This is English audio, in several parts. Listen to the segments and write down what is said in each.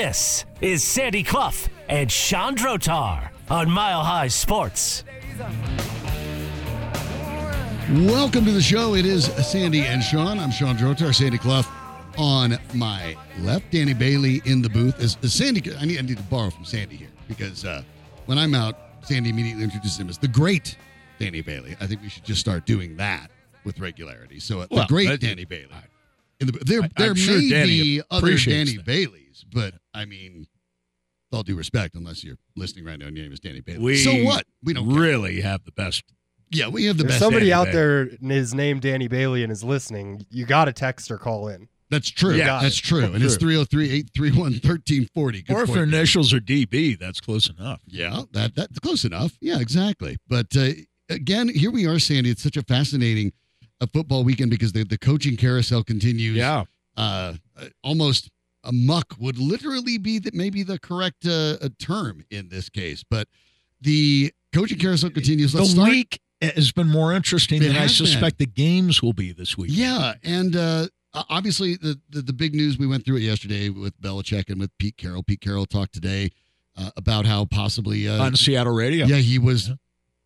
This is Sandy Clough and Sean Drotar on Mile High Sports. Welcome to the show. It is Sandy and Sean. I'm Sean Drotar, Sandy Clough on my left. Danny Bailey in the booth. Is, is Sandy? I need, I need to borrow from Sandy here because uh, when I'm out, Sandy immediately introduces him as the great Danny Bailey. I think we should just start doing that with regularity. So uh, Well, the great Danny Bailey. In the, there, I- there I'm sure may Danny be other Danny that. Baileys, but I mean, with all due respect, unless you're listening right now and your name is Danny Bailey. We so what? We don't care. really have the best. Yeah, we have the If best. somebody Danny out Bailey. there is named Danny Bailey and is listening, you got to text or call in. That's true. Yeah. that's true. And it's 303 831 1340. or if your initials are DB, that's close enough. Yeah, that that's close enough. Yeah, exactly. But uh, again, here we are, Sandy. It's such a fascinating uh, football weekend because the, the coaching carousel continues. Yeah. Uh, uh, almost a muck would literally be that maybe the correct uh, uh, term in this case. But the coaching carousel continues. Let's the start. week has been more interesting It than I has been. suspect the games will be this week. Yeah, and uh, obviously the, the the big news we went through it yesterday with Belichick and with Pete Carroll. Pete Carroll talked today uh, about how possibly uh, On Seattle radio. yeah he was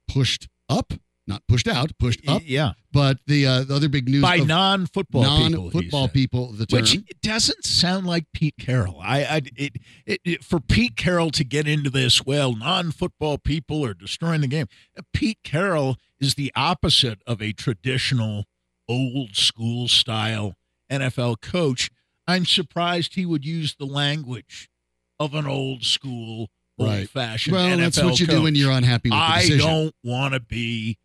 pushed up, not pushed out, pushed up. Yeah. But the uh, the other big news By non-football non-football said. people, the term. Which doesn't sound like Pete Carroll. I, I it, it, it for Pete Carroll to get into this. Well, non-football people are destroying the game. Uh, Pete Carroll is the opposite of a traditional, old school style NFL coach. I'm surprised he would use the language of an old school, Right. old-fashioned well, NFL that's what you do when you're unhappy with the I decision. don't want to be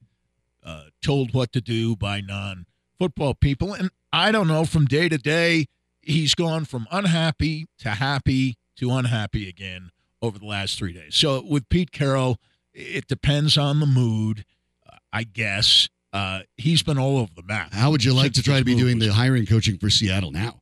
uh, told what to do by non football people. And I don't know, from day to day, he's gone from unhappy to happy to unhappy again over the last three days. So with Pete Carroll, it depends on the mood, uh, I guess. Uh, he's been all over the map. How would you like to try to be doing the hiring coaching for Seattle now,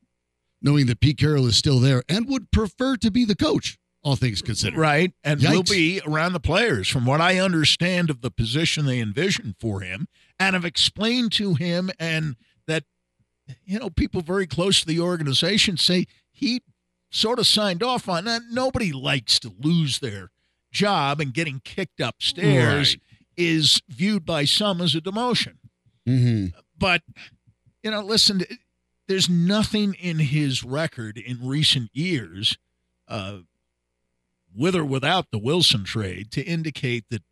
knowing that Pete Carroll is still there and would prefer to be the coach, all things considered? Right. And will be around the players, from what I understand of the position they envision for him, and have explained to him, and that, you know, people very close to the organization say he sort of signed off on that. Nobody likes to lose their job, and getting kicked upstairs Right. is viewed by some as a demotion Mm-hmm. but you know listen there's nothing in his record in recent years uh, with or without the wilson trade to indicate that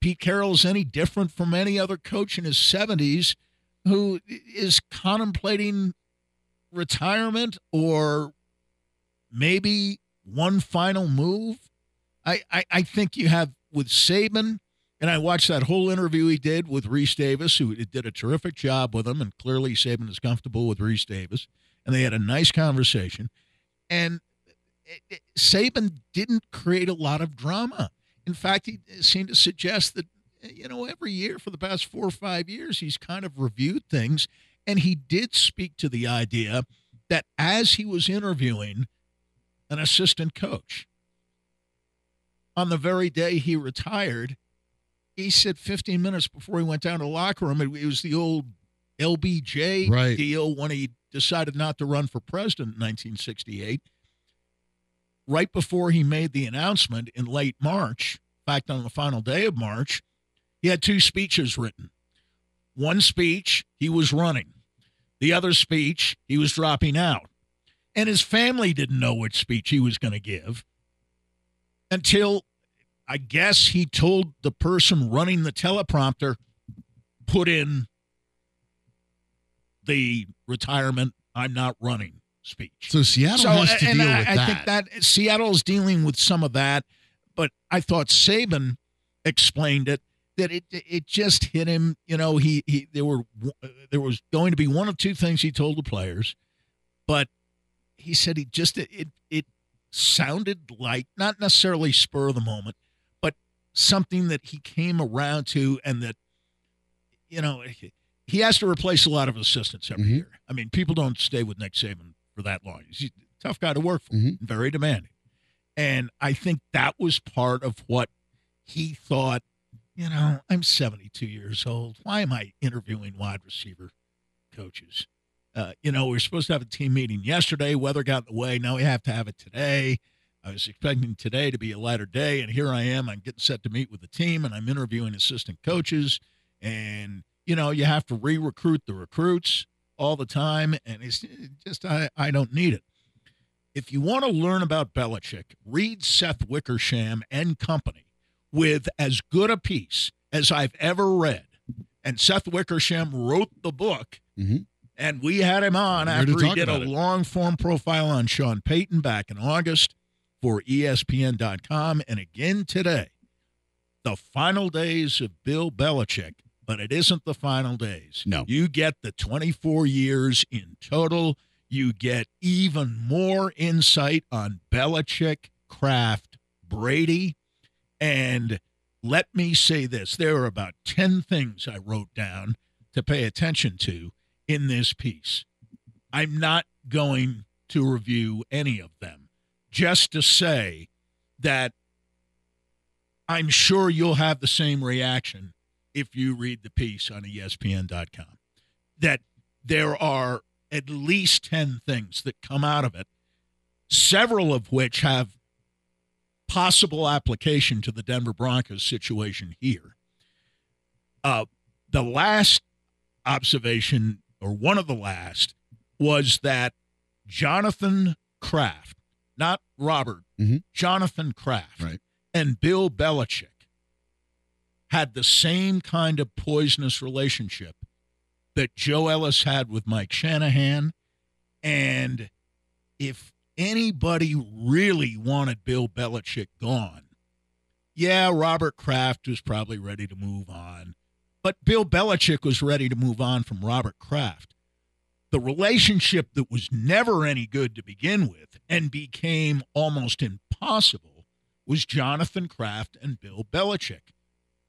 pete carroll is any different from any other coach in his 70s who is contemplating retirement or maybe one final move i i, I think you have with saban and I watched that whole interview he did with Rece Davis, who did a terrific job with him. And clearly, Saban is comfortable with Rece Davis. And they had a nice conversation. And it- it- Saban didn't create a lot of drama. In fact, he seemed to suggest that, you know, every year for the past four or five years, he's kind of reviewed things. And he did speak to the idea that as he was interviewing an assistant coach, on the very day he retired, he said 15 minutes before he went down to the locker room, it, it was the old LBJ Right. deal when he decided not to run for president in 1968. Right before he made the announcement in late March, in fact, on the final day of March, he had two speeches written. One speech, he was running. The other speech, he was dropping out. And his family didn't know which speech he was going to give until I guess he told the person running the teleprompter, put in the retirement, I'm not running speech. So Seattle So, has to deal I, with I that. think that Seattle is dealing with some of that, but I thought Saban explained it that it it just hit him. You know, he he there were there was going to be one of two things he told the players, but he said he just it it sounded like not necessarily spur of the moment, but something that he came around to, and that you know he has to replace a lot of assistants every Mhm. year. I mean, people don't stay with Nick Saban for that long. He's a tough guy to work for, Mhm. very demanding. And I think that was part of what he thought, you know, I'm 72 years old. Why am I interviewing wide receiver coaches? Uh, you know, we were supposed to have a team meeting yesterday. Weather got in the way. Now we have to have it today. I was expecting today to be a lighter day, and here I am. I'm getting set to meet with the team, and I'm interviewing assistant coaches. And, you know, you have to re recruit the recruits all the time, and it's just, I, I don't need it. If you want to learn about Belichick, read Seth Wickersham and Company with as good a piece as I've ever read. And Seth Wickersham wrote the book, Mhm. and we had him on to after he did a long form profile on Sean Payton back in August for ESPN.com and again today. The final days of Bill Belichick, but it isn't the final days. No. You get the 24 years in total. You get even more insight on Belichick, Kraft, Brady. And let me say this there are about 10 things I wrote down to pay attention to in this piece. I'm not going to review any of them, just to say that I'm sure you'll have the same reaction if you read the piece on ESPN.com. That there are at least 10 things that come out of it, several of which have possible application to the Denver Broncos situation here. Uh, the last observation, or one of the last, was that Jonathan Kraft, not Robert, Mhm. Jonathan Kraft, Right. and Bill Belichick had the same kind of poisonous relationship that Joe Ellis had with Mike Shanahan. And if anybody really wanted Bill Belichick gone, yeah, Robert Kraft was probably ready to move on. But Bill Belichick was ready to move on from Robert Kraft. The relationship that was never any good to begin with and became almost impossible was Jonathan Kraft and Bill Belichick.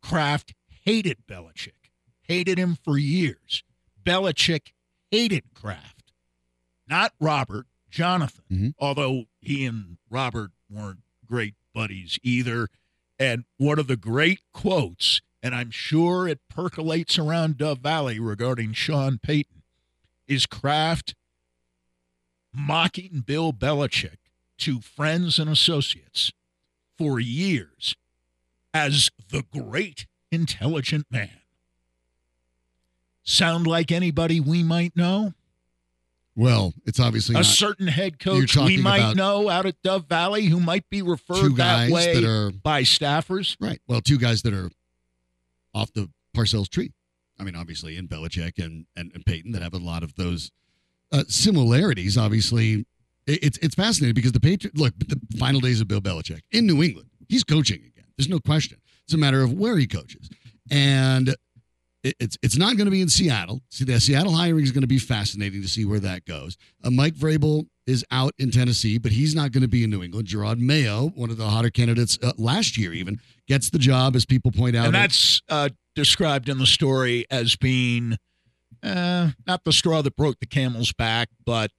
Kraft hated Belichick, hated him for years. Belichick hated Kraft, not Robert, Jonathan, Mhm. although he and Robert weren't great buddies either. And one of the great quotes, and I'm sure it percolates around Dove Valley regarding Sean Payton, is Kraft mocking Bill Belichick to friends and associates for years as the great intelligent man. Sound like anybody we might know? Well, it's obviously A not certain head coach we might know out at Dove Valley who might be referred that way that are by staffers. right. Well, two guys that are off the Parcells tree. I mean, obviously, in Belichick and and, and Peyton that have a lot of those uh, similarities. Obviously, It- it's it's fascinating because the Patriot look the final days of Bill Belichick in New England. He's coaching. There's no question. It's a matter of where he coaches, and it's it's not going to be in Seattle. See, the Seattle hiring is going to be fascinating to see where that goes. Uh, Mike Vrabel is out in Tennessee, but he's not going to be in New England. Jerod Mayo, one of the hotter candidates uh, last year, even gets the job, as people point out. And that's uh, described in the story as being uh, not the straw that broke the camel's back, but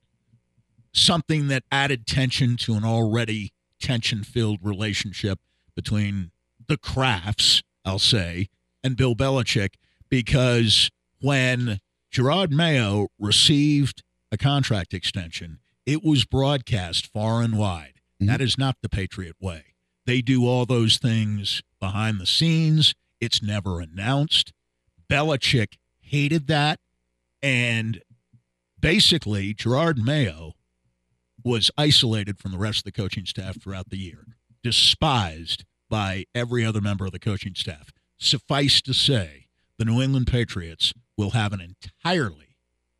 something that added tension to an already tension filled relationship between the Krafts, I'll say, and Bill Belichick. Because when Jerod Mayo received a contract extension, it was broadcast far and wide. Mhm. That is not the Patriot way. They do all those things behind the scenes. It's never announced. Belichick hated that. And basically, Jerod Mayo was isolated from the rest of the coaching staff throughout the year, despised by every other member of the coaching staff. Suffice to say, the New England Patriots will have an entirely,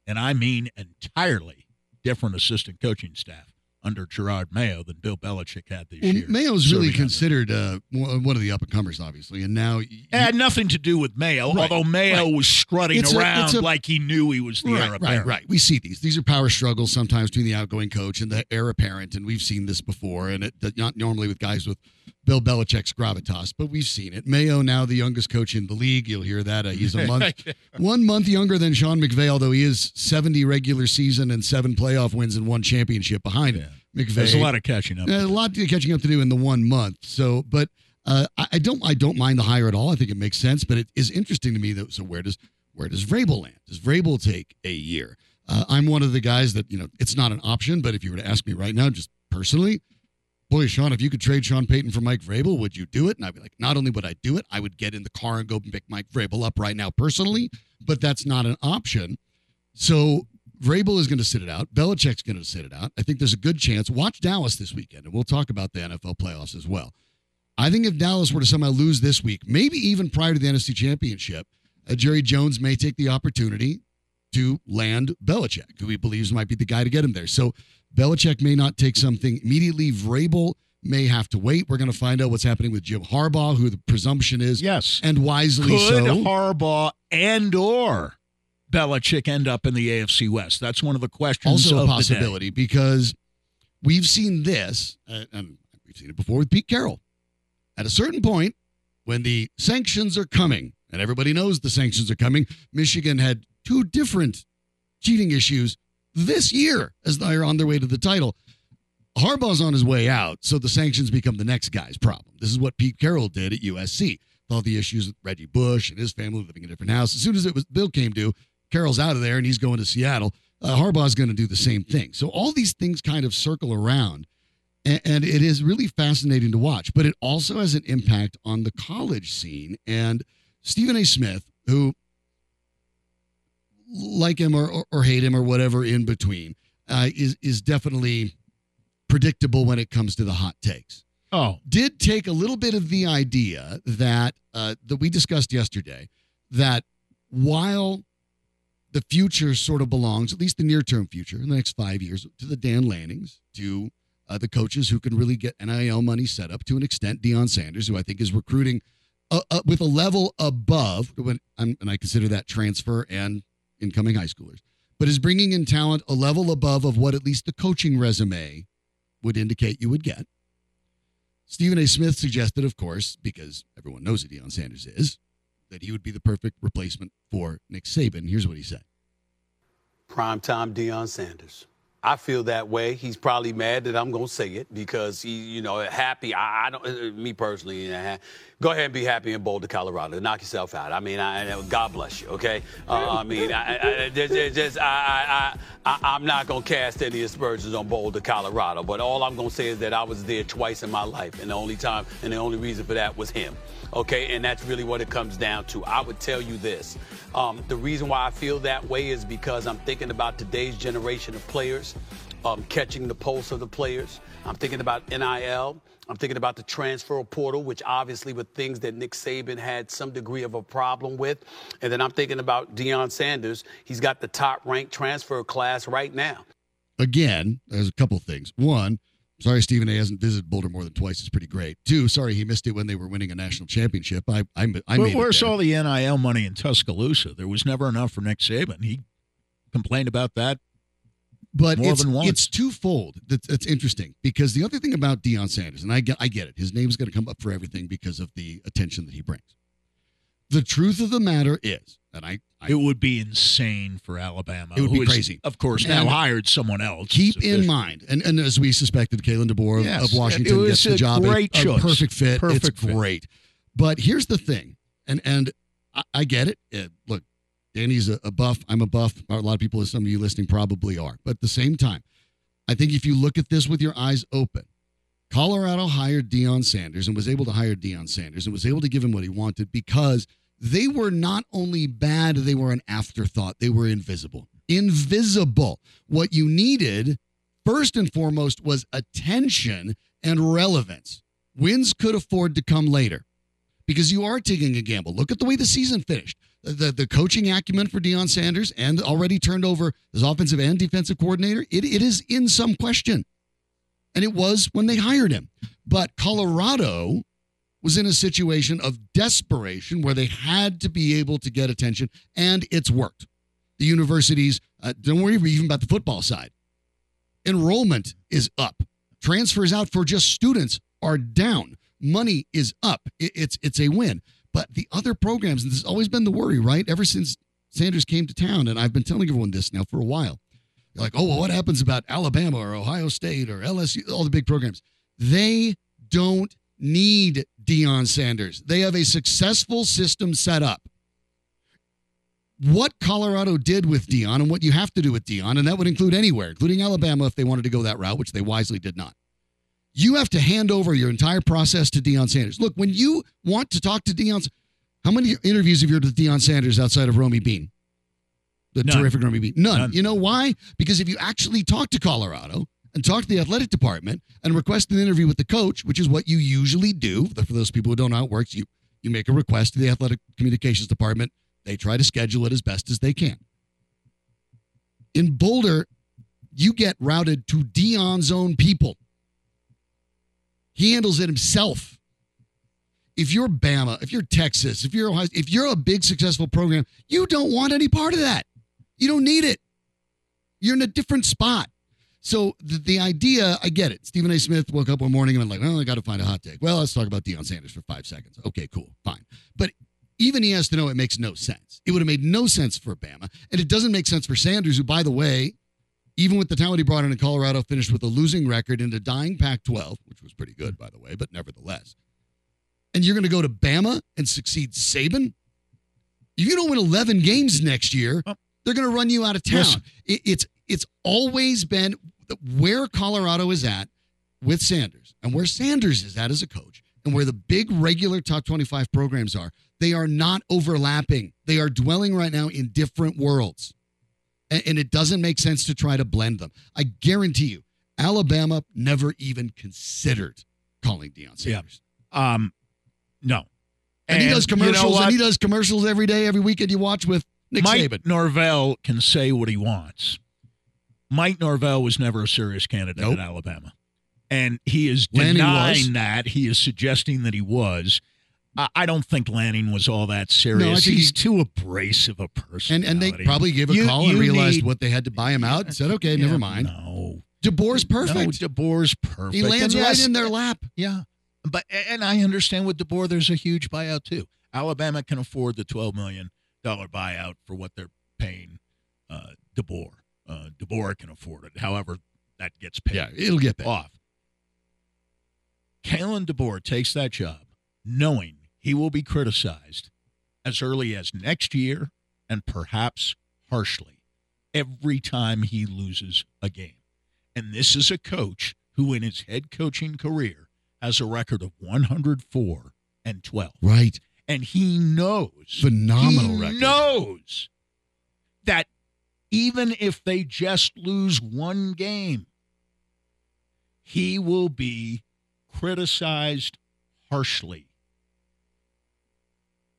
and I mean entirely, different assistant coaching staff under Jerod Mayo than Bill Belichick had this Well, year. Mayo's really considered uh, one one of the up and comers, obviously, and now y- It had nothing to do with Mayo, Right, although Mayo right. was strutting It's around it's a- like he knew he was the heir right, right, apparent. right. We see these. These are power struggles sometimes between the outgoing coach and the heir apparent, and we've seen this before. And it not normally with guys with Bill Belichick's gravitas, but we've seen it. Mayo now the youngest coach in the league. You'll hear that uh, he's a month one month younger than Sean McVay, although he is seventy regular season and seven playoff wins and one championship behind him. McVay. There's a lot of catching up. A lot to catching up to do in the one month. So, but uh, I, I don't I don't mind the hire at all. I think it makes sense. But it is interesting to me that so where does where does Vrabel land? Does Vrabel take a year? Uh, I'm one of the guys that, you know, it's not an option, but if you were to ask me right now, just personally, boy, Sean, if you could trade Sean Payton for Mike Vrabel, would you do it? And I'd be like, not only would I do it, I would get in the car and go pick Mike Vrabel up right now personally, but that's not an option. So Vrabel is going to sit it out. Belichick's going to sit it out. I think there's a good chance. Watch Dallas this weekend, and we'll talk about the NFL playoffs as well. I think if Dallas were to somehow lose this week, maybe even prior to the NFC Championship, uh, Jerry Jones may take the opportunity to land Belichick, who he believes might be the guy to get him there. So Belichick may not take something immediately. Vrabel may have to wait. We're going to find out what's happening with Jim Harbaugh, who the presumption is, Yes. and wisely Could so. Harbaugh and or Belichick end up in the AFC West? That's one of the questions. also a of the day. possibility because we've seen this, uh, and we've seen it before with Pete Carroll. At a certain point, when the sanctions are coming, and everybody knows the sanctions are coming, Michigan had two different cheating issues this year as they're on their way to the title. Harbaugh's on his way out, so the sanctions become the next guy's problem. This is what Pete Carroll did at USC. With all the issues with Reggie Bush and his family living in a different house. As soon as it was bill came due, Carroll's out of there and he's going to Seattle. Uh, Harbaugh's going to do the same thing. So all these things kind of circle around, and, and it is really fascinating to watch. But it also has an impact on the college scene. And Stephen A. Smith, who like him or, or, or hate him or whatever in between, uh, is is definitely predictable when it comes to the hot takes Oh, did take a little bit of the idea that uh, that we discussed yesterday that while the future sort of belongs, at least the near term future, in the next five years, to the Dan Lannings, to uh, the coaches who can really get NIL money set up to an extent. Deion Sanders, who I think is recruiting uh, uh, with a level above, when, and I consider that transfer and incoming high schoolers, but is bringing in talent a level above of what at least the coaching resume would indicate you would get. Stephen A. Smith suggested, of course, because everyone knows who Deion Sanders is, that he would be the perfect replacement for Nick Saban. Here's what he said. Primetime Deion Sanders. I feel that way. He's probably mad that I'm going to say it because he, you know, happy. I, I don't, uh, me personally, uh, go ahead and be happy in Boulder, Colorado. Knock yourself out. I mean, I, God bless you. Okay. Uh, I mean, I, I, just, just, I, I, I, I'm not going to cast any aspersions on Boulder, Colorado. But all I'm going to say is that I was there twice in my life, and the only time and the only reason for that was him. Okay, and that's really what it comes down to. I would tell you this. Um, the reason why I feel that way is because I'm thinking about today's generation of players, um, catching the pulse of the players. I'm thinking about NIL. I'm thinking about the transfer portal, which obviously were things that Nick Saban had some degree of a problem with. And then I'm thinking about Deion Sanders. He's got the top ranked transfer class right now. Again, there's a couple things. One, sorry Stephen A. hasn't visited Boulder more than twice. It's pretty great. Two, sorry he missed it when they were winning a national championship. I, I, I But made where's all the NIL money in Tuscaloosa? There was never enough for Nick Saban. He complained about that. but more it's, than once. it's twofold. That's, that's interesting because the other thing about Deion Sanders, and I get, I get it, his name's going to come up for everything because of the attention that he brings. The truth of the matter is, and I, I It would be insane for Alabama. It would be is, crazy. Of course, now And hired someone else. keep in mind, and, and as we suspected, Kalen DeBoer of- Yes, of Washington it was gets the job. a- great a, choice. perfect fit. Perfect it's fit. great. But here's the thing, and and I, I get it. Uh, look, Danny's a, a buff. I'm a buff. A lot of people, as some of you listening, probably are. But at the same time, I think if you look at this with your eyes open, Colorado hired Deion Sanders and was able to hire Deion Sanders and was able to give him what he wanted because they were not only bad, they were an afterthought. They were invisible. Invisible. What you needed, first and foremost, was attention and relevance. Wins could afford to come later because you are taking a gamble. Look at the way the season finished. The, the coaching acumen for Deion Sanders and already turned over his offensive and defensive coordinator, it, it is in some question. And it was when they hired him. But Colorado was in a situation of desperation where they had to be able to get attention, and it's worked. The universities, uh, don't worry even about the football side. Enrollment is up. Transfers out for just students are down. Money is up. It- It's it's a win. But the other programs, and this has always been the worry, right? Ever since Sanders came to town, and I've been telling everyone this now for a while. You're like, oh, well, what happens about Alabama or Ohio State or LSU, all the big programs? They don't need Deion Sanders. They have a successful system set up. what Colorado did with Deion and what you have to do with Deion, and that would include anywhere, including Alabama if they wanted to go that route, which they wisely did not. You have to hand over your entire process to Deion Sanders. Look, when you want to talk to Deion, how many interviews have you heard with Deion Sanders outside of Romi Bean? The None. terrific Romi Bean. None. None. You know why? Because if you actually talk to Colorado and talk to the athletic department and request an interview with the coach, which is what you usually do, for those people who don't know how it works, you you make a request to the athletic communications department. They try to schedule it as best as they can. In Boulder, you get routed to Deion's own people. He handles it himself. If you're Bama, if you're Texas, if you're Ohio, if you're a big successful program, you don't want any part of that. You don't need it. You're in a different spot. So the, the idea, I get it. Stephen A. Smith woke up one morning and went like, "Well, I got to find a hot take." Well, let's talk about Deion Sanders for five seconds. Okay, cool, fine. But even he has to know it makes no sense. It would have made no sense for Bama, and it doesn't make sense for Sanders, who, by the way, even with the talent he brought in in Colorado, finished with a losing record in a dying Pac-12, which was pretty good, by the way, but nevertheless. And you're going to go to Bama and succeed Saban? If you don't win 11 games next year, Oh. they're going to run you out of town. It, it's it's always been where Colorado is at with Sanders and where Sanders is at as a coach and where the big regular top 25 programs are. They are not overlapping. They are dwelling right now in different worlds. And, and it doesn't make sense to try to blend them. I guarantee you, Alabama never even considered calling Deion Yeah. Sanders. Um, no. And, he does you know commercials and he does commercials every day, every weekend you watch with Nick Mike Saban. Norvell can say what he wants. Mike Norvell was never a serious candidate Nope. at Alabama. And he is Lanning denying was. that. He is suggesting that he was. I, I don't think Lanning was all that serious. think He's he- too abrasive a person. And and they probably gave a You- call and realized need- what they had to buy him out and said, okay, never mind. No. DeBoer's perfect. No, perfect. DeBoer's perfect. he lands And right in their lap. Yeah. But and I understand with DeBoer, there's a huge buyout too. Alabama can afford the twelve million dollar buyout for what they're paying uh, DeBoer. Uh, DeBoer can afford it. However, that gets paid Yeah, it'll get paid. off. Kalen DeBoer takes that job knowing he will be criticized as early as next year and perhaps harshly every time he loses a game. And this is a coach who, in his head coaching career, has a record of 104 and 12. Right. And he knows, Phenomenal record. he record. knows that even if they just lose one game, he will be criticized harshly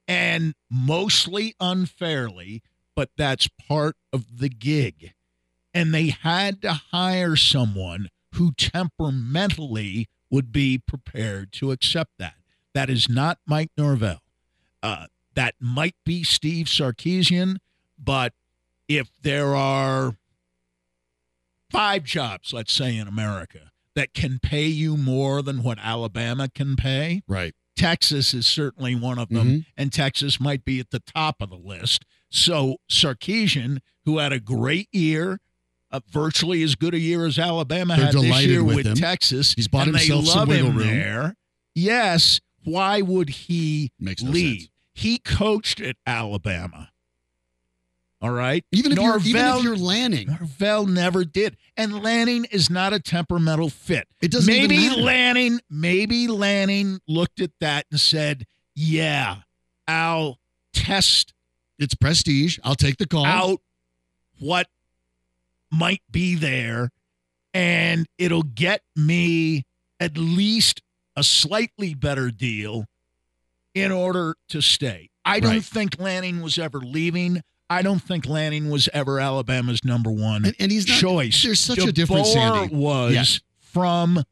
and mostly unfairly, but that's part of the gig. And they had to hire someone who temperamentally would be prepared to accept that. That is not Mike Norvell. Uh, that might be Steve Sarkisian, but if there are five jobs, let's say in America, that can pay you more than what Alabama can pay, Right. Texas is certainly one of them, and Texas might be at the top of the list. So Sarkisian, who had a great year, uh, virtually as good a year as Alabama They're had this year with with. Texas, He's bought and himself they some wiggle him room. there. Yes, why would he Makes no leave? sense. He coached at Alabama. All right, Even if, you're, even Norvell- if you're Lanning, Norvell never did, and Lanning is not a temperamental fit. it doesn't maybe matter. Lanning, maybe Lanning looked at that and said, "Yeah, I'll test it's prestige. I'll take the call. out what might be there, and it'll get me at least a slightly better deal in order to stay." I don't Right. think Lanning was ever leaving. I don't think Lanning was ever Alabama's number one And, and he's not. choice. There's such a difference, DeBoer Sandy. was Yes. from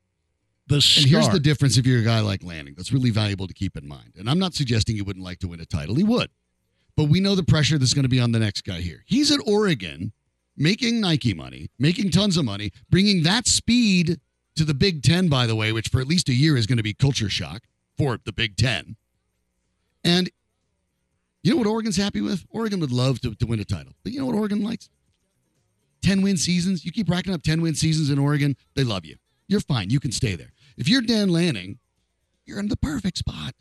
the start. And here's the difference if you're a guy like Lanning. That's really valuable to keep in mind. And I'm not suggesting he wouldn't like to win a title. He would. But we know the pressure that's going to be on the next guy here. He's at Oregon making Nike money, making tons of money, bringing that speed to the Big Ten, by the way, which for at least a year is going to be culture shock for the Big Ten. And you know what Oregon's happy with? Oregon would love to, to win a title. But you know what Oregon likes? 10 win seasons. You keep racking up 10 win seasons in Oregon, they love you. You're fine. You can stay there. If you're Dan Lanning, you're in the perfect spot.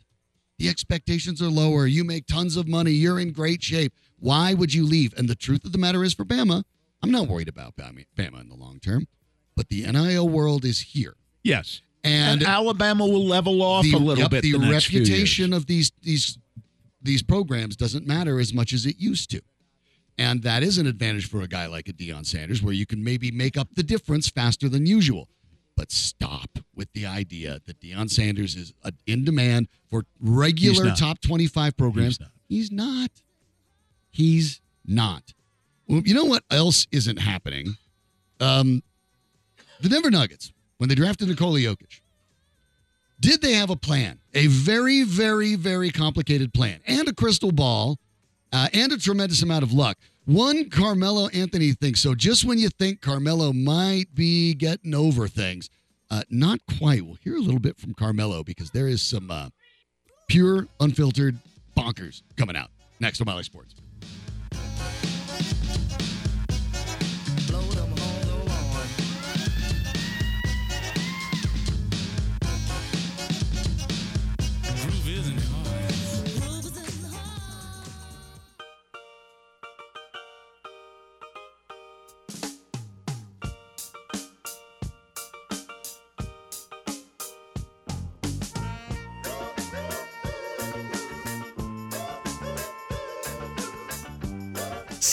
The expectations are lower. You make tons of money. You're in great shape. Why would you leave? And the truth of the matter is for Bama, I'm not worried about Bama in the long term, but the NIL world is here. Yes. And, And, Alabama will level off the, a little yep, bit. the, The, next few years. reputation of these these these programs doesn't matter as much as it used to. And that is an advantage for a guy like a Deion Sanders, where you can maybe make up the difference faster than usual. But stop with the idea that Deion Sanders is uh, in demand for regular top 25 programs. He's not. He's not. He's not. Well, you know what else isn't happening? Um, the Denver Nuggets, when they drafted Nikola Jokic, did they have a plan? A very, very, very complicated plan and a crystal ball uh, and a tremendous amount of luck. One, Carmelo Anthony thinks so. Just when you think Carmelo might be getting over things, uh, not quite. We'll hear a little bit from Carmelo because there is some uh, pure, unfiltered bonkers coming out next on Mile High Sports.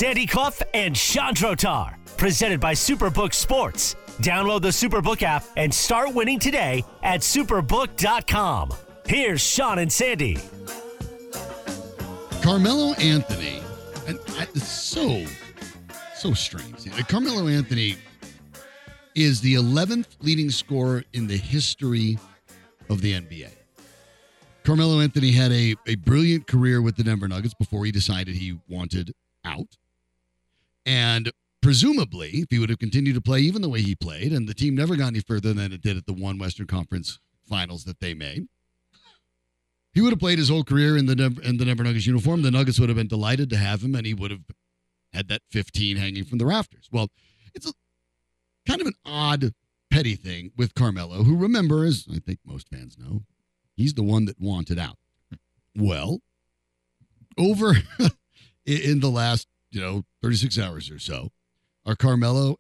Sandy Clough and Sean Drotar, presented by Superbook Sports. Download the Superbook app and start winning today at superbook.com. Here's Sean and Sandy. Carmelo Anthony, and it's so, so strange. Uh, Carmelo Anthony is the 11th leading scorer in the history of the NBA. Carmelo Anthony had a, a brilliant career with the Denver Nuggets before he decided he wanted out. And presumably, if he would have continued to play even the way he played, and the team never got any further than it did at the one Western Conference finals that they made, he would have played his whole career in the Denver, in the Denver Nuggets uniform. The Nuggets would have been delighted to have him, and he would have had that 15 hanging from the rafters. Well, it's a, kind of an odd, petty thing with Carmelo, who remember, as I think most fans know, he's the one that wanted out. Well, over in the last, you know, 36 hours or so, our Carmelo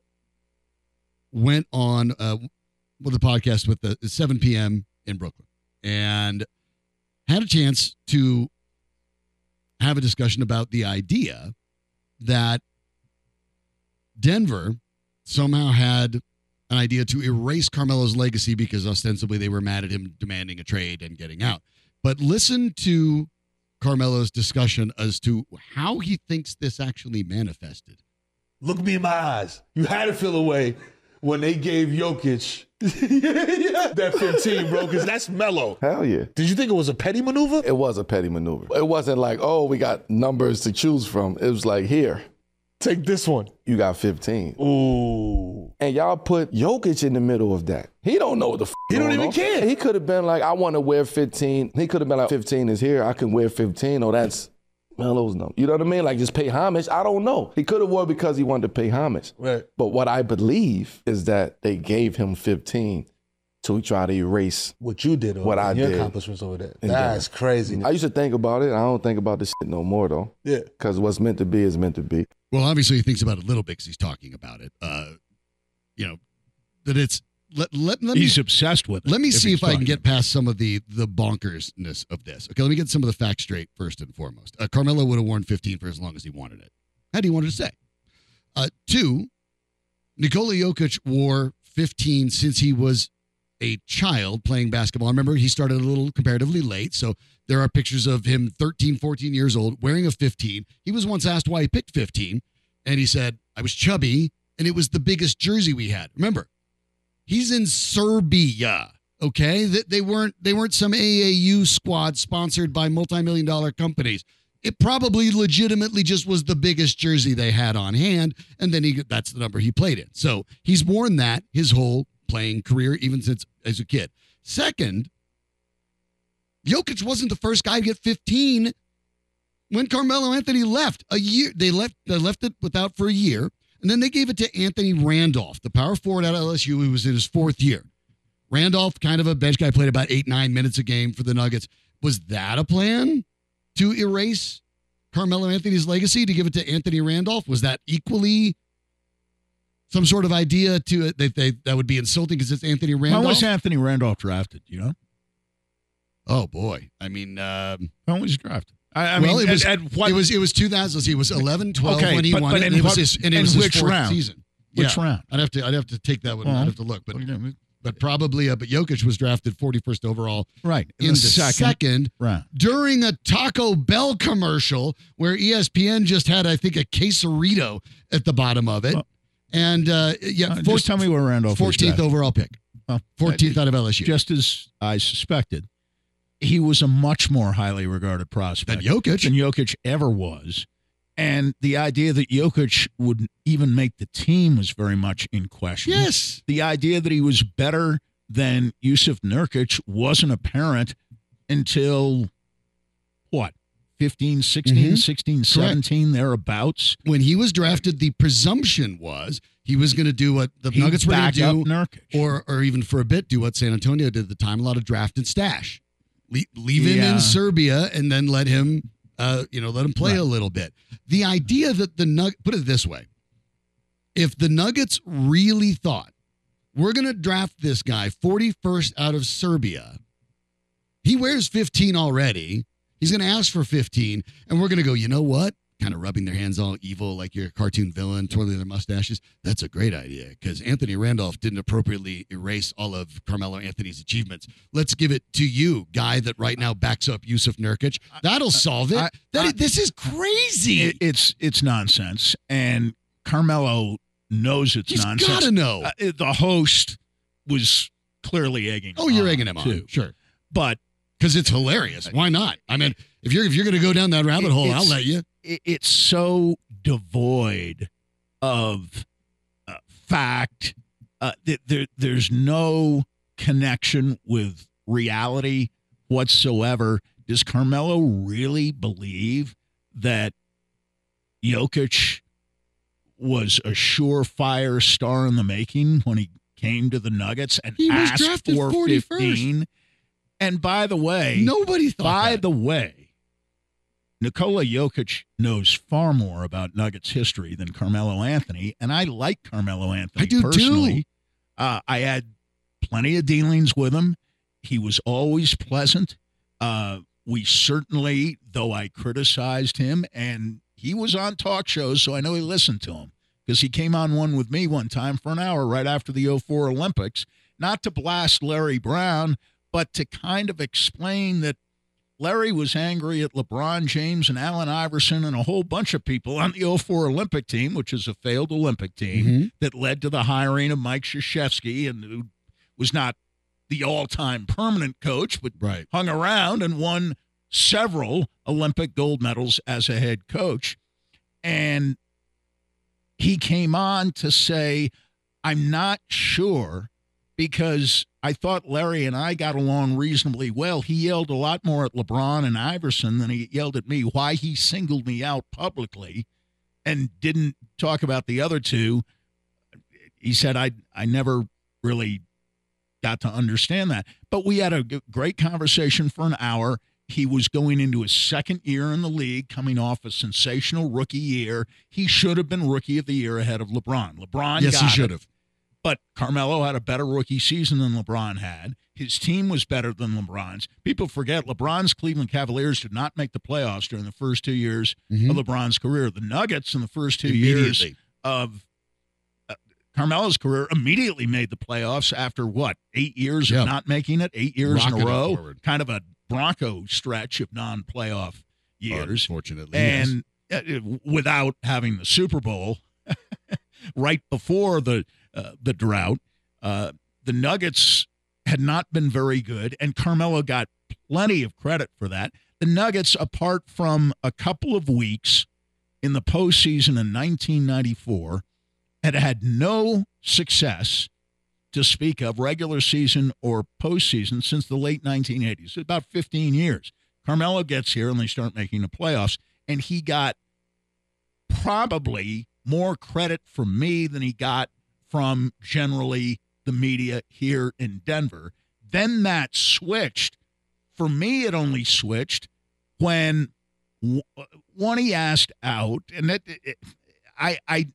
went on uh, with the podcast with the 7 p.m. in Brooklyn and had a chance to have a discussion about the idea that Denver somehow had an idea to erase Carmelo's legacy because ostensibly they were mad at him demanding a trade and getting out. But listen to Carmelo's discussion as to how he thinks this actually manifested. Look me in my eyes. You had to feel away when they gave Jokic that 15, bro, because that's Melo. Hell yeah. Did you think it was a petty maneuver? It was a petty maneuver. It wasn't like, oh, we got numbers to choose from. It was like, here, Take this one. you got 15. Ooh. And y'all put Jokic in the middle of that. He don't know what the f- He don't even care. He could have been like, I want to wear 15. He could have been like, 15 is here. I can wear 15. Oh, that's Melo's number. You know what I mean? Like just pay homage. I don't know. He could have wore because he wanted to pay homage. Right. But what I believe is that they gave him 15 to try to erase. What you did, over What I your did. accomplishments over there. That's Denver. crazy. I used to think about it. I don't think about this shit no more though. yeah. Because what's meant to be is meant to be. Well, obviously he thinks about it a little bit because he's talking about it. Uh, you know, that it's let let, let me He's obsessed with it. let me see if I can get past some of the the bonkersness of this. Okay, let me get some of the facts straight first and foremost. Uh, Carmelo would have worn 15 for as long as he wanted it. How do you want to say? Uh, two, Nikola Jokic wore 15 since he was a child playing basketball. I Remember, he started a little comparatively late, so there are pictures of him 13, 14 years old wearing a 15. He was once asked why he picked 15, and he said, "I was chubby, and it was the biggest jersey we had." Remember, He's in Serbia. Okay, they, they weren't they weren't some AAU squad sponsored by multi-million dollar companies. It probably legitimately just was the biggest jersey they had on hand, and then he that's the number he played in. So he's worn that his whole playing career, even since as a kid. Second, Jokic wasn't the first guy to get 15 when Carmelo Anthony left. A year they left they left it without for a year. And then they gave it to Anthony Randolph, the power forward out of LSU, who was in his fourth year. Randolph, kind of a bench guy, played about eight, nine minutes a game for the Nuggets. Was that a plan to erase Carmelo Anthony's legacy to give it to Anthony Randolph? Was that equally some sort of idea to it that they, that would be insulting because it's Anthony Randolph? When was Anthony Randolph drafted? You know, Oh boy. I mean, um, when was he drafted? I, I well, mean, it was at, at what it was it was 2000. He was 11, 12 Okay, when he but- won but it, in and it was his and it in was his which fourth round? season. which Yeah. round? I'd have to I'd have to take that one. Well, I'd have to look, but but probably uh, but Jokic was drafted 41st overall right in, the, second, round. during a Taco Bell commercial where ESPN just had I think a quesarito at the bottom of it. Well, and uh, yeah, Uh, just tell me where Randolph 14th overall pick. Well, 14th out of LSU. just as I suspected, he was a much more highly regarded prospect Than Jokic. than Jokic ever was. And the idea that Jokic would even make the team was very much in question. yes. The idea that he was better than Yusuf Nurkic wasn't apparent until what? 15, 16, Mhm. 16, 17, thereabouts. When he was drafted, the presumption was he was going to do what the He Nuggets were going to do, Nurkic. or or even for a bit do what San Antonio did at the time, a lot of draft and stash. Le- leave him Yeah. in Serbia and then let him, uh, you know, let him play Right. a little bit. The idea that the Nug, put it this way, if the Nuggets really thought we're going to draft this guy 41st out of Serbia, he wears 15 already. He's going to ask for 15, and we're going to go, you know what? Kind of rubbing their hands all evil like you're a cartoon villain, twirling their mustaches. That's a great idea because Anthony Randolph didn't appropriately erase all of Carmelo Anthony's achievements. Let's give it to you, guy that right now backs up Yusuf Nurkic. That'll solve it. I- That I- this is crazy. It- it's it's nonsense, and Carmelo knows it's He's nonsense. got to know. Uh, the host was clearly egging. oh, you're on, egging him on, too. sure, but because it's hilarious. Why not? I mean, if you're if you're going to go down that rabbit It- hole, I'll let you. it, it's so devoid of uh, fact. Uh, th- there, there's no connection with reality whatsoever. Does Carmelo really believe that Jokic was a surefire star in the making when he came to the Nuggets and He was asked drafted for 41st. 15? And by the way, Nobody thought by that. the way, Nikola Jokic knows far more about Nuggets history than Carmelo Anthony, and I like Carmelo Anthony I do too. Uh, I had plenty of dealings with him. He was always pleasant. Uh, we certainly, though I criticized him, and he was on talk shows, so I know he listened to him because he came on one with me one time for an hour right after the 04 Olympics, not to blast Larry Brown, but to kind of explain that Larry was angry at LeBron James and Allen Iverson and a whole bunch of people on the 04 Olympic team, which is a failed Olympic team Mhm. that led to the hiring of Mike Krzyzewski and who was not the all-time permanent coach, but Right. hung around and won several Olympic gold medals as a head coach. And he came on to say, I'm not sure because I thought Larry and I got along reasonably well. He yelled a lot more at LeBron and Iverson than he yelled at me. Why he singled me out publicly and didn't talk about the other two, he said I I never really got to understand that. But we had a great conversation for an hour. He was going into his second year in the league, coming off a sensational rookie year. He should have been rookie of the year ahead of LeBron. LeBron, Yes, he should have. But Carmelo had a better rookie season than LeBron had. His team was better than LeBron's. People forget LeBron's Cleveland Cavaliers did not make the playoffs during the first two years Mhm. of LeBron's career. The Nuggets in the first two years of uh, Carmelo's career immediately made the playoffs after what eight years Yeah. of not making it, eight years in a row, forward. kind of a Bronco stretch of non-playoff years, Unfortunately. and uh, without having the Super Bowl right before the uh, the drought, uh, the Nuggets had not been very good, and Carmelo got plenty of credit for that. The Nuggets, apart from a couple of weeks in the postseason in 1994, had had no success to speak of regular season or postseason since the late 1980s, about 15 years. Carmelo gets here and they start making the playoffs, and he got probably more credit from me than he got from generally the media here in Denver. Then that switched For me, it only switched when one uh, he asked out, and that it, I I.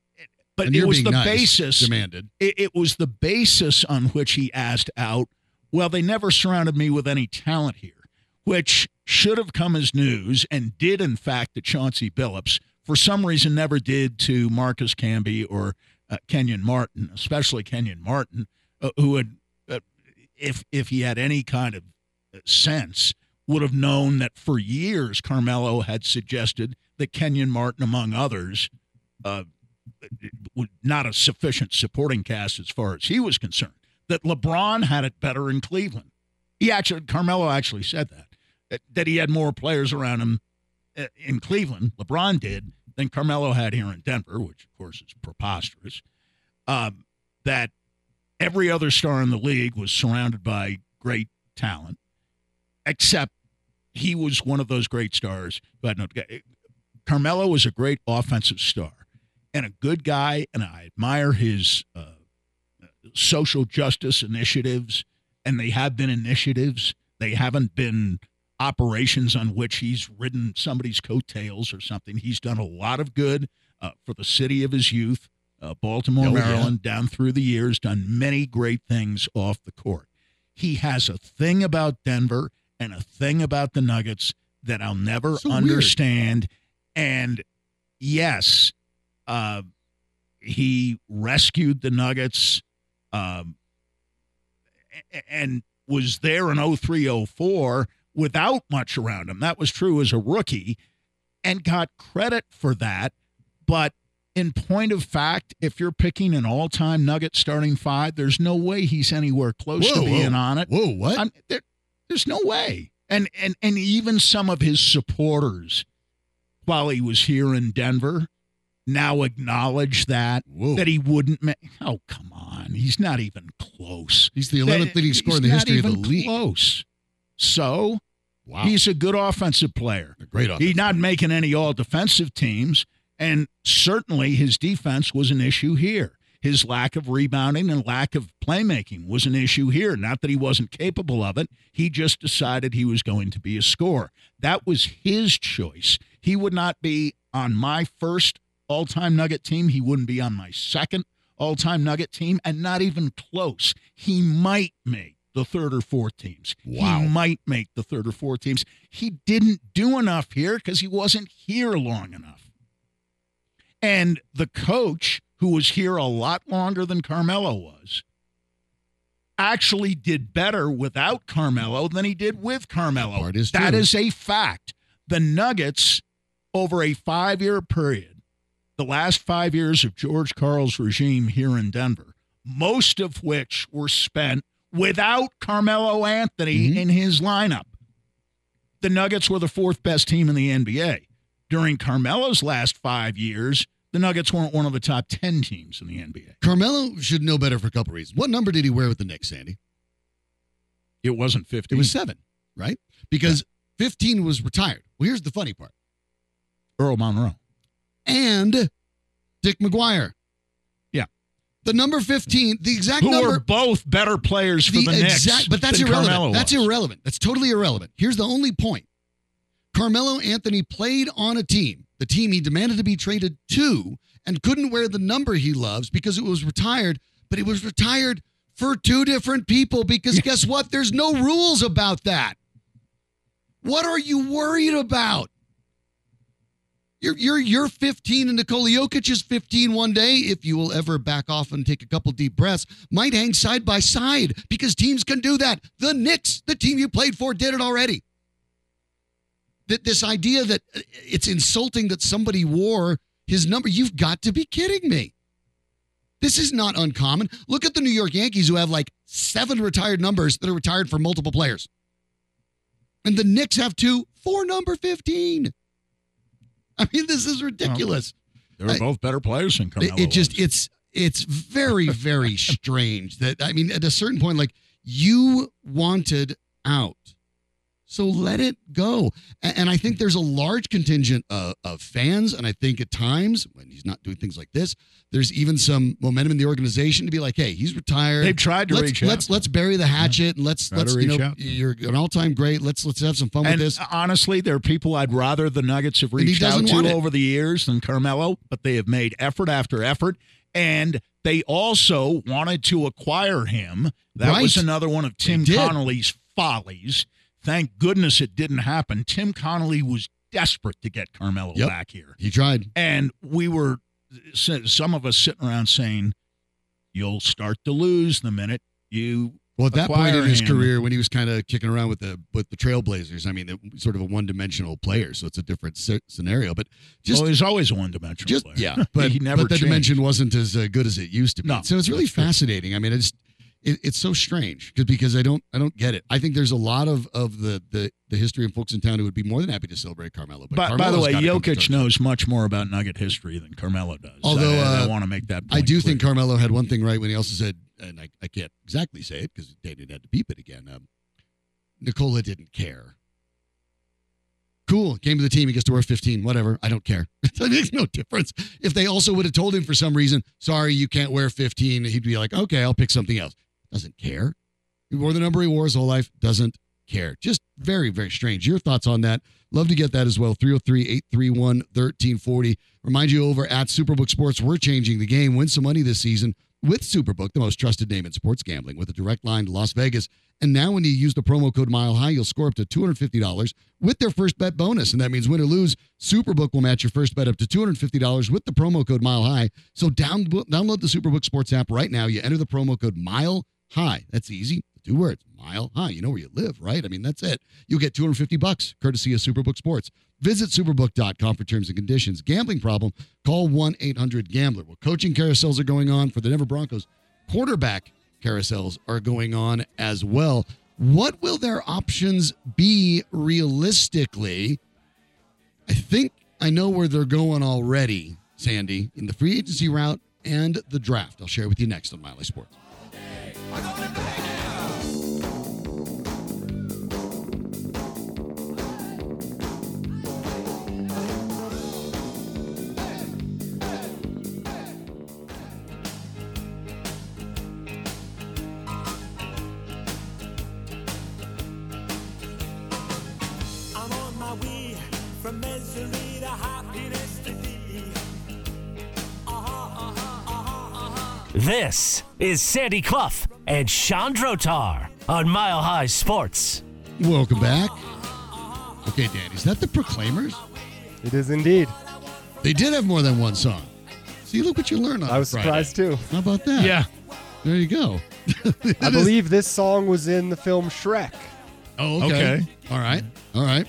But it was the nice, basis demanded. it, it was the basis on which he asked out. Well, they never surrounded me with any talent here, which should have come as news and did, in fact, to Chauncey Billups. For some reason, never did to Marcus Camby or uh, Kenyon Martin, especially Kenyon Martin, uh, who had, uh, if if he had any kind of uh, sense, would have known that for years Carmelo had suggested that Kenyon Martin, among others, uh, not a sufficient supporting cast as far as he was concerned. That LeBron had it better in Cleveland. He actually, Carmelo actually said that that, that he had more players around him uh, in Cleveland. LeBron did than Carmelo had here in Denver, which of course is preposterous. Um, that every other star in the league was surrounded by great talent, except he was one of those great stars who had no. Carmelo was a great offensive star and a good guy, and I admire his uh, social justice initiatives, and they have been initiatives. They haven't been operations on which he's ridden somebody's coattails or something. He's done a lot of good uh, for the city of his youth, uh, Baltimore, Oh, yeah. Maryland, down through the years, done many great things off the court. He has a thing about Denver and a thing about the Nuggets that I'll never So weird. understand. And yes, uh, he rescued the Nuggets um, and was there in 03 04 without much around him. That was true as a rookie and got credit for that. But in point of fact, if you're picking an all time Nugget starting five, there's no way he's anywhere close Whoa, to being whoa. on it. Whoa, what? I'm, there, there's no way. And and and even some of his supporters, while he was here in Denver, now acknowledge that Whoa. that he wouldn't. Ma- oh come on, he's not even close. He's the 11th leading scorer in the history of not the even league. Close. So Wow. he's a good offensive player. a great offense. He's not making any all defensive teams, and certainly his defense was an issue here. His lack of rebounding and lack of playmaking was an issue here. Not that he wasn't capable of it, he just decided he was going to be a scorer. That was his choice. He would not be on my first all time Nugget team, he wouldn't be on my second all time Nugget team, and not even close. He might make the third or fourth teams. Wow. He might make the third or fourth teams. He didn't do enough here because he wasn't here long enough. And the coach, who was here a lot longer than Carmelo was, actually did better without Carmelo than he did with Carmelo. Part is That is a fact. The Nuggets, over a five year period, the last five years of George Karl's regime here in Denver, most of which were spent without Carmelo Anthony Mhm. in his lineup. The Nuggets were the fourth best team in the NBA. During Carmelo's last five years, the Nuggets weren't one of the top 10 teams in the NBA. Carmelo should know better for a couple reasons. What number did he wear with the Knicks, Sandy? It wasn't 50. It was seven, right? Because 15 was retired. Well, here's the funny part. Earl Monroe. And Dick McGuire. The number 15, the exact number. Who number. were both better players for the, Knicks. exact, but that's irrelevant. That's irrelevant. That's totally irrelevant. Here's the only point. Carmelo Anthony played on a team, the team he demanded to be traded to, and couldn't wear the number he loves because it was retired, but it was retired for two different people because guess what? There's no rules about that. What are you worried about? You're you're you're 15 and Nikola Jokic is 15 one day. If you will ever back off and take a couple deep breaths, might hang side by side because teams can do that. The Knicks, the team you played for, did it already. That this idea that uh, it's insulting that somebody wore his number, you've got to be kidding me. This is not uncommon. Look at the New York Yankees who have like seven retired numbers that are retired for multiple players. And the Knicks have two for number 15. I mean, this is ridiculous. They were both better players than It, Carmelo. it just was. it's it's very very strange that I mean at a certain point like you wanted out. So let it go. And I think hmm. there's a large contingent of, of fans, and I think at times when he's not doing things like this, there's even some momentum in the organization to be like, "Hey, he's retired. They've tried to let's, reach out. let's let's bury the hatchet and let's Try let's you know out. you're an all time great. Let's let's have some fun And with this. honestly, there are people I'd rather the Nuggets have reached out to over the years than Carmelo, but they have made effort after effort. And they also wanted to acquire him. That was another one of Tim. Connolly's follies. Thank goodness it didn't happen. Tim Connolly was desperate to get Carmelo Yep. back here. He tried. And we were, some of us sitting around saying, you'll start to lose the minute you Well, at that point in his him. career, when he was kind of kicking around with the with the Trailblazers, I mean, it, sort of a one dimensional player, so it's a different sce- scenario. But just well, he's always a one-dimensional just player. yeah, but he never but the dimension wasn't as uh, good as it used to be. No, so it's really that's true. fascinating. I mean, it's it, it's so strange because I don't I don't get it. I think there's a lot of of the the the history of folks in town who would be more than happy to celebrate Carmelo. But, But by the way, gotta come to Jokic knows much more about Nugget history than Carmelo does. Although, I, uh, want to make that. I do clear. think Carmelo had one thing right when he also said, and I, I can't exactly say it because Daniel had to beep it again. Um, Nikola didn't care. Cool. Came to the team. He gets to wear 15. Whatever. I don't care. it makes no difference. If they also would have told him for some reason, sorry, you can't wear 15, he'd be like, okay, I'll pick something else. Doesn't care. He wore the number he wore his whole life. Doesn't care. Just very, very strange. Your thoughts on that? Love to get that as well. 303 831 1340. Remind you over at Superbook Sports, we're changing the game. Win some money this season with Superbook, the most trusted name in sports gambling, with a direct line to Las Vegas. And now, when you use the promo code Mile High, you'll score up to $250 with their first bet bonus. And that means win or lose, Superbook will match your first bet up to $250 with the promo code Mile High. So down, download the Superbook Sports app right now. You enter the promo code Mile High. That's easy. Two words, Mile High. You know where you live, right? I mean, that's it. You'll get 250 bucks courtesy of Superbook Sports. Visit superbook.com for terms and conditions. Gambling problem? Call 1-800-GAMBLER. Well, coaching carousels are going on for the Denver Broncos. Quarterback carousels are going on as well. What will their options be realistically? I think I know where they're going already, Sandy, in the free agency route and the draft. I'll share with you next on Mile High Sports. This is Sandy Clough and Sean Drotar on Mile High Sports. Welcome back. Okay, Dan, is that the Proclaimers? It is indeed. They did have more than one song. See, look what you learned on I was Friday. surprised too. How about that? Yeah. There you go. I It is- believe this song was in the film Shrek. Oh, okay. Okay. All right. All right.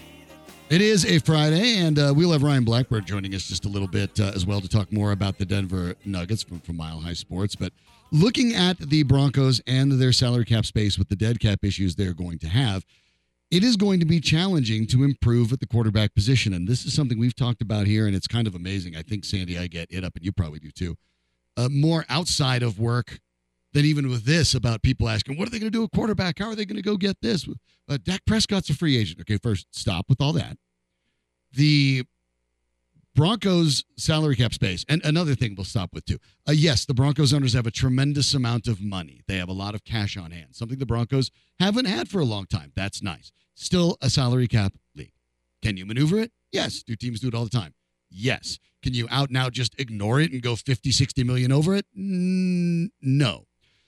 It is a Friday, and uh, we'll have Ryan Blackburn joining us just a little bit uh, as well to talk more about the Denver Nuggets from, from Mile High Sports. But looking at the Broncos and their salary cap space with the dead cap issues they're going to have, it is going to be challenging to improve at the quarterback position. And this is something we've talked about here, and it's kind of amazing. I think, Sandy, I get it up, and you probably do too. Uh, more outside of work than even with this about people asking, what are they going to do at quarterback? How are they going to go get this? Uh, Dak Prescott's a free agent. Okay, first, stop with all that. The Broncos salary cap space, and another thing we'll stop with too. Uh, yes, the Broncos owners have a tremendous amount of money. They have a lot of cash on hand, something the Broncos haven't had for a long time. That's nice. Still a salary cap league. Can you maneuver it? Yes. Do teams do it all the time? Yes. Can you out now just ignore it and go 50, 60 million over it? Mm, no.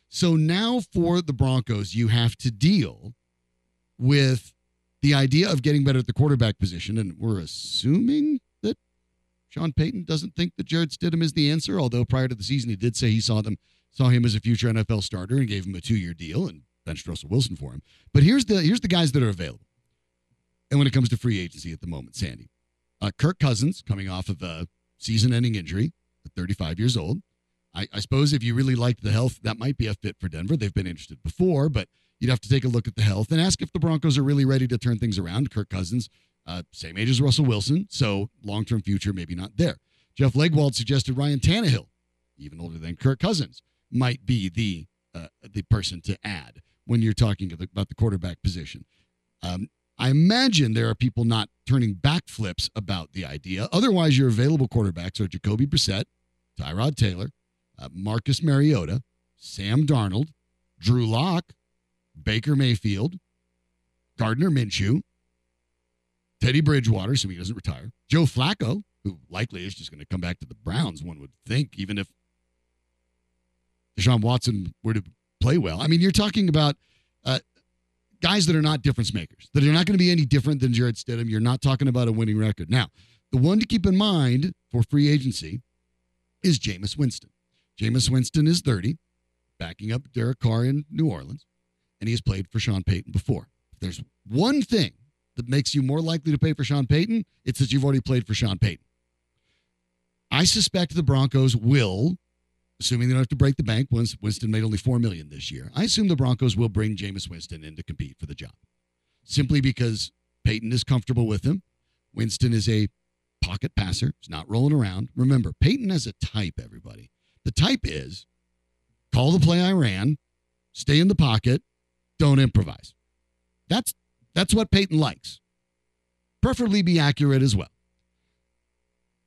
So now for the Broncos, you have to deal with the idea of getting better at the quarterback position. And we're assuming Sean Payton doesn't think that Jarrett Stidham is the answer, although prior to the season he did say he saw them saw him as a future NFL starter and gave him a two year deal and benched Russell Wilson for him. But here's the here's the guys that are available. And when it comes to free agency at the moment, Sandy. Uh, Kirk Cousins coming off of a season ending injury at 35 years old. I, I suppose if you really liked the health, that might be a fit for Denver. They've been interested before, but you'd have to take a look at the health and ask if the Broncos are really ready to turn things around. Kirk Cousins, uh, same age as Russell Wilson, so long term future maybe not there. Jeff Legwold suggested Ryan Tannehill, even older than Kirk Cousins, might be the uh, the person to add when you're talking about the quarterback position. Um, I imagine there are people not turning backflips about the idea. Otherwise, your available quarterbacks are Jacoby Brissett, Tyrod Taylor, uh, Marcus Mariota, Sam Darnold, Drew Lock, Baker Mayfield, Gardner Minshew, Teddy Bridgewater, so he doesn't retire, Joe Flacco, who likely is just going to come back to the Browns, one would think, even if Deshaun Watson were to play well. I mean, you're talking about uh, guys that are not difference makers, that are not going to be any different than Jarrett Stidham. You're not talking about a winning record. Now, the one to keep in mind for free agency is Jameis Winston. Jameis Winston is 30, backing up Derek Carr in New Orleans, and he has played for Sean Payton before. If there's one thing that makes you more likely to pay for Sean Payton, it's that you've already played for Sean Payton. I suspect the Broncos will, assuming they don't have to break the bank. Once Winston made only four million this year, I assume the Broncos will bring Jameis Winston in to compete for the job, simply because Payton is comfortable with him. Winston is a pocket passer; he's not rolling around. Remember, Payton has a type. Everybody, the type is call the play I ran, stay in the pocket, don't improvise. That's that's what Payton likes. Preferably be accurate as well.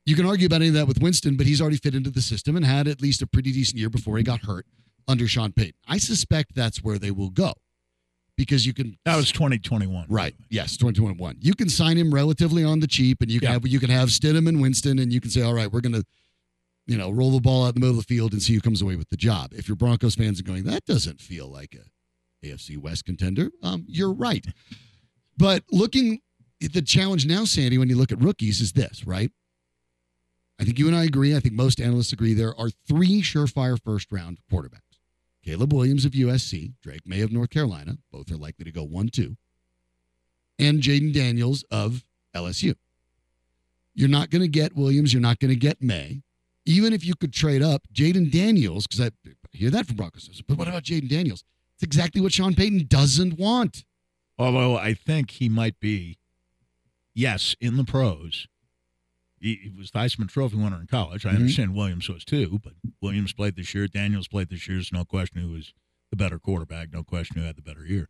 You can argue about any of that with Winston, but he's already fit into the system and had at least a pretty decent year before he got hurt under Sean Payton. I suspect that's where they will go because you can. That was 2021. Right. Yes, 2021. You can sign him relatively on the cheap, and you can Yeah. have you can have Stidham and Winston, and you can say, all right, we're going to, you know, roll the ball out in the middle of the field and see who comes away with the job. If you're Broncos fans are going, that doesn't feel like a AFC West contender. Um, you're right. But looking at the challenge now, Sandy, when you look at rookies, is this right? I think you and I agree. I think most analysts agree. There are three surefire first round quarterbacks. Caleb Williams of USC, Drake Maye of North Carolina. Both are likely to go 1 2. And Jayden Daniels of LSU. You're not going to get Williams. You're not going to get Maye. Even if you could trade up, Jayden Daniels, because I hear that from Broncos. But what about Jayden Daniels? It's exactly what Sean Payton doesn't want. Although I think he might be, yes, in the pros. He, he was the Heisman Trophy winner in college. I Mhm. understand Williams was too, but Williams played this year. Daniels played this year. There's no question who was the better quarterback. No question who had the better year.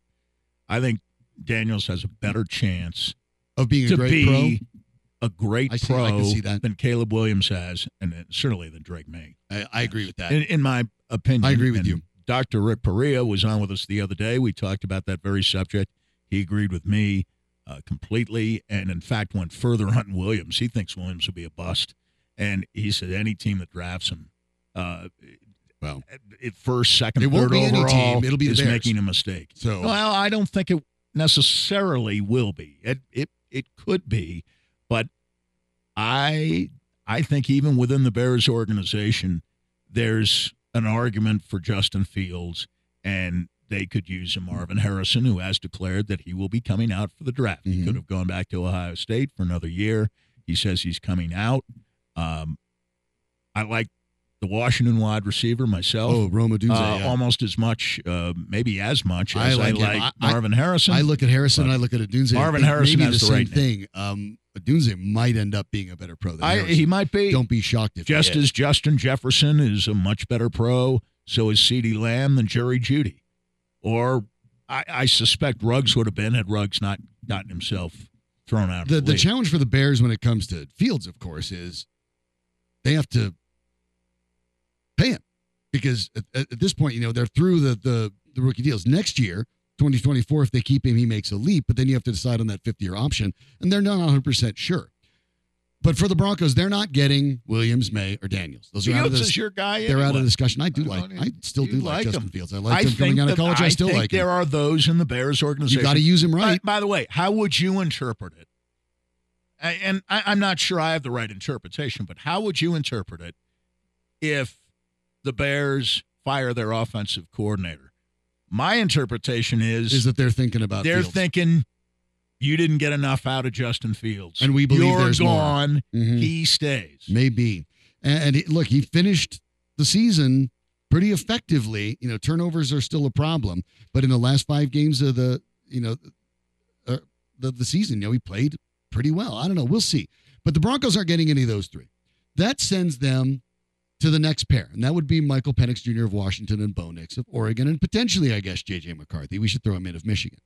I think Daniels has a better chance Of being a great be pro. a great see- pro I can see that. than Caleb Williams has, and certainly than Drake Maye. I, I agree with that. In, in my opinion, I agree with you. Dr. Rick Perea was on with us the other day. We talked about that very subject. He agreed with me uh, completely, and in fact went further on Williams. He thinks Williams will be a bust, and he said any team that drafts him, uh, Well, at first, second, third be any overall, team. It'll be is Bears. making a mistake. So- well, I don't think it necessarily will be. It it it could be, but I I think even within the Bears organization, there's an argument for Justin Fields, and they could use a Marvin Harrison, who has declared that he will be coming out for the draft. He Mhm. could have gone back to Ohio State for another year. He says he's coming out. Um, I like the Washington wide receiver myself. oh, Rome Odunze. Uh, yeah. almost as much, uh, maybe as much I as I like like. I- I- Marvin Harrison. I look at Harrison. But I look at Odunze. Marvin I Harrison maybe the the right same thing. Um, Odunze might end up being a better pro than I, Harrison. he might be. Don't be shocked if just as Justin Jefferson is a much better pro, so is CeeDee Lamb than Jerry Jeudy. Or I, I suspect Ruggs would have been had Ruggs not gotten himself thrown out of the the, the challenge for the Bears when it comes to Fields, of course, is they have to pay him because at, at this point, you know, they're through the the the rookie deals. Next year, 2024, if they keep him, he makes a leap. But then you have to decide on that fifth year option, and they're not 100 percent sure. But for the Broncos, they're not getting Williams, Maye, or Daniels. Those are out of this. is your guy. They're out anyway. of discussion. I do I like. I still do like, like Justin. Fields. I like him coming out of college. I, still think like there him. are those in the Bears organization. You got to use him right. By, by the way, how would you interpret it? I- And I, I'm not sure I have the right interpretation, but how would you interpret it if the Bears fire their offensive coordinator? My interpretation is, Is that they're thinking about? they're Fields. thinking you didn't get enough out of Justin Fields, And we believe you're there's more. gone. Mhm. He stays. Maybe. And, and look, he finished the season pretty effectively. You know, turnovers are still a problem, but in the last five games of the, you know, uh, the the season, you know, he played pretty well. I don't know. We'll see. But the Broncos aren't getting any of those three. That sends them to the next pair, and that would be Michael Penix Jr. of Washington and Bo Nix of Oregon, and potentially, I guess, J.J. McCarthy. We should throw him in of Michigan.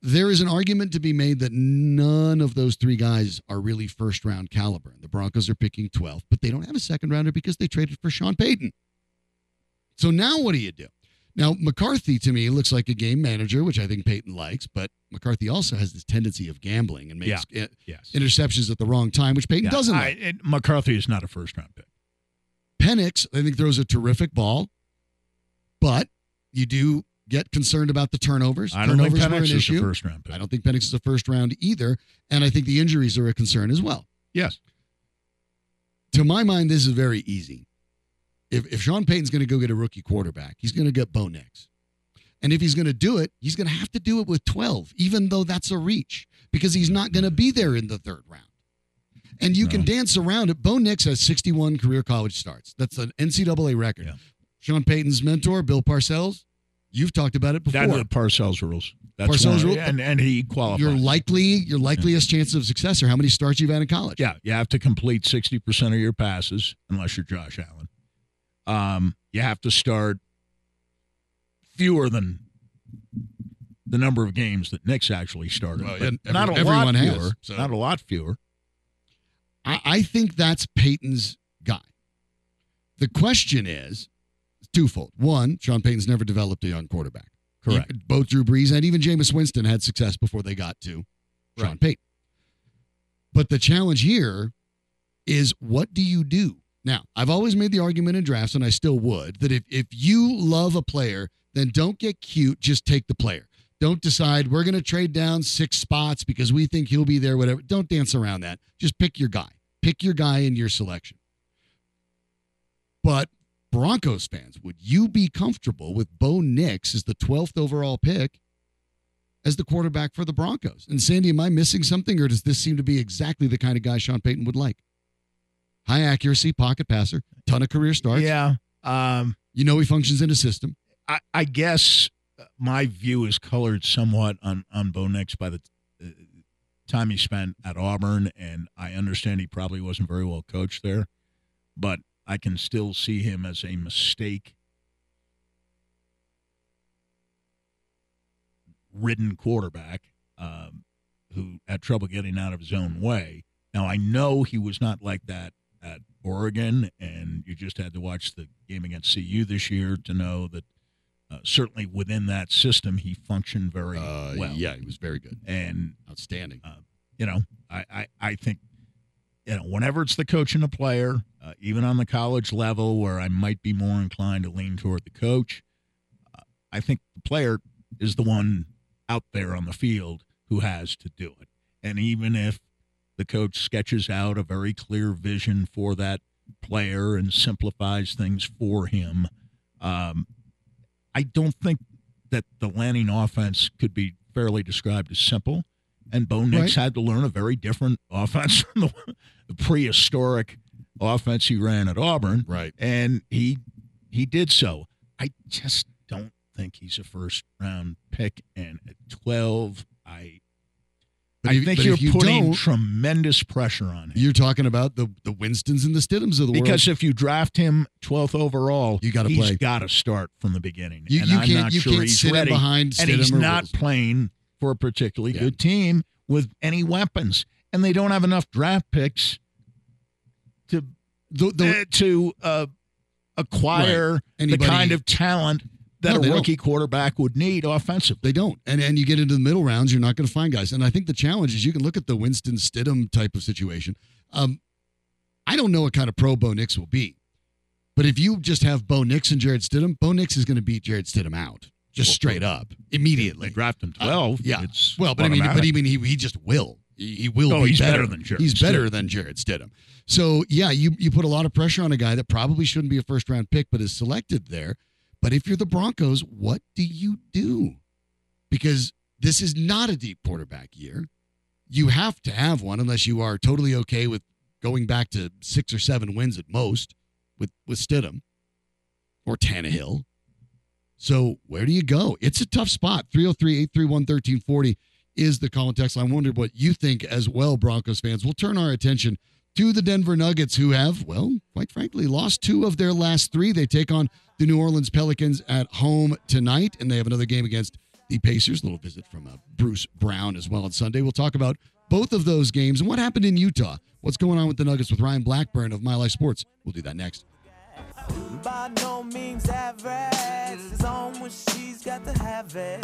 There is an argument to be made that none of those three guys are really first round caliber. The Broncos are picking 12th, but they don't have a second rounder because they traded for Sean Payton. So now what do you do? Now, McCarthy to me looks like a game manager, which I think Payton likes, but McCarthy also has this tendency of gambling and makes uh, Yes. interceptions at the wrong time, which Payton Yeah, doesn't I- like. it- McCarthy is not a first round pick. Penix, I think, throws a terrific ball, but you do get concerned about the turnovers. I don't think turnovers were Penix an is issue. a first round pick. I don't think Penix is a first round either. And I think the injuries are a concern as well. Yes. To my mind, this is very easy. If, if Sean Payton's going to go get a rookie quarterback, he's going to get Bo Nix. And if he's going to do it, he's going to have to do it with 12, even though that's a reach, because he's not going to be there in the third round. And you can dance around it. Bo Nix has 61 career college starts. That's an NCAA record. Yeah. Sean Payton's mentor, Bill Parcells, you've talked about it before. That's the Parcells rules. That's Parcells one- rule- and and he qualifies. your likely your likeliest chances of success or how many starts you've had in college. Yeah, you have to complete sixty percent of your passes, unless you're Josh Allen. Um, you have to start fewer than the number of games that Nick's actually started. Well, but every- not a everyone lot has, fewer. so- Not a lot fewer. I, I think that's Payton's guy. The question is twofold. One, Sean Payton's never developed a young quarterback. Correct. He- both Drew Brees and even Jameis Winston had success before they got to Sean Right. Payton. But the challenge here is what do you do? Now, I've always made the argument in drafts, and I still would, that if, if you love a player, then don't get cute, just take the player. Don't decide we're going to trade down six spots because we think he'll be there, whatever. Don't dance around that. Just pick your guy. Pick your guy in your selection. But Broncos fans, would you be comfortable with Bo Nix as the 12th overall pick as the quarterback for the Broncos? And Sandy, am I missing something, or does this seem to be exactly the kind of guy Sean Payton would like? High accuracy, pocket passer, ton of career starts. Yeah. Um, You know he functions in a system. I, I guess my view is colored somewhat on on Bo Nix by the uh, time he spent at Auburn, and I understand he probably wasn't very well coached there, but I can still see him as a mistake ridden quarterback um, who had trouble getting out of his own way. Now I know he was not like that at Oregon, and you just had to watch the game against CU this year to know that uh, certainly within that system he functioned very Uh, well. Yeah, he was very good. and Outstanding. you know, I, I, I think, you know, whenever it's the coach and the player, uh, even on the college level where I might be more inclined to lean toward the coach, uh, I think the player is the one out there on the field who has to do it. And even if the coach sketches out a very clear vision for that player and simplifies things for him, um, I don't think that the Lanning offense could be fairly described as simple. And Bo Nix Right. had to learn a very different offense from the, the prehistoric offense he ran at Auburn. Right. And he he did so. I just don't think he's a first round pick. And at twelve, I But I if- think you're you putting tremendous pressure on him. You're talking about the the Winstons and the Stidhams of the Because world. Because if you draft him 12th overall, You gotta he's play. got to start from the beginning. You- and you I'm can't- not you sure can't he's sit ready. behind and he's not Wilson. playing for a particularly Yeah. good team with any weapons, and they don't have enough draft picks to the, the, uh, to uh, acquire the Anybody- kind of talent that No, a don't. rookie quarterback would need offensive. They don't. And and you get into the middle rounds, you're not going to find guys. And I think the challenge is you can look at the Winston Stidham type of situation. Um, I don't know what kind of pro Bo Nix will be. But if you just have Bo Nix and Jarrett Stidham, Bo Nix is going to beat Jarrett Stidham out. Just straight up. Immediately. They draft him Uh, 12. yeah. It's Well, but I mean, but. I mean, he, he just will. He, he will. Oh, be he's better. better than Jared He's better Stidham. than Jarrett Stidham. So yeah, you you put a lot of pressure on a guy that probably shouldn't be a first round pick, but is selected there. But if you're the Broncos, what do you do? Because this is not a deep quarterback year. You have to have one unless you are totally okay with going back to six or seven wins at most with with Stidham or Tannehill. So where do you go? It's a tough spot. 303-831-1340 is the call and text. I wondered what you think as well, Broncos fans. We'll turn our attention to the Denver Nuggets, who have, well, quite frankly, lost two of their last three. They take on the New Orleans Pelicans at home tonight, and they have another game against the Pacers. A little visit from uh, Bruce Brown as well on Sunday. We'll talk about both of those games and what happened in Utah. What's going on with the Nuggets with Ryan Blackburn of Mile High Sports. We'll do that next. By no means average. It's on when she's got to have it.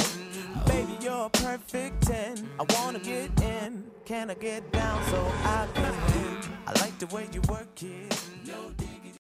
Baby, you're a perfect 10. I wanna get in. Can I get down so I can win? I like the way you work it.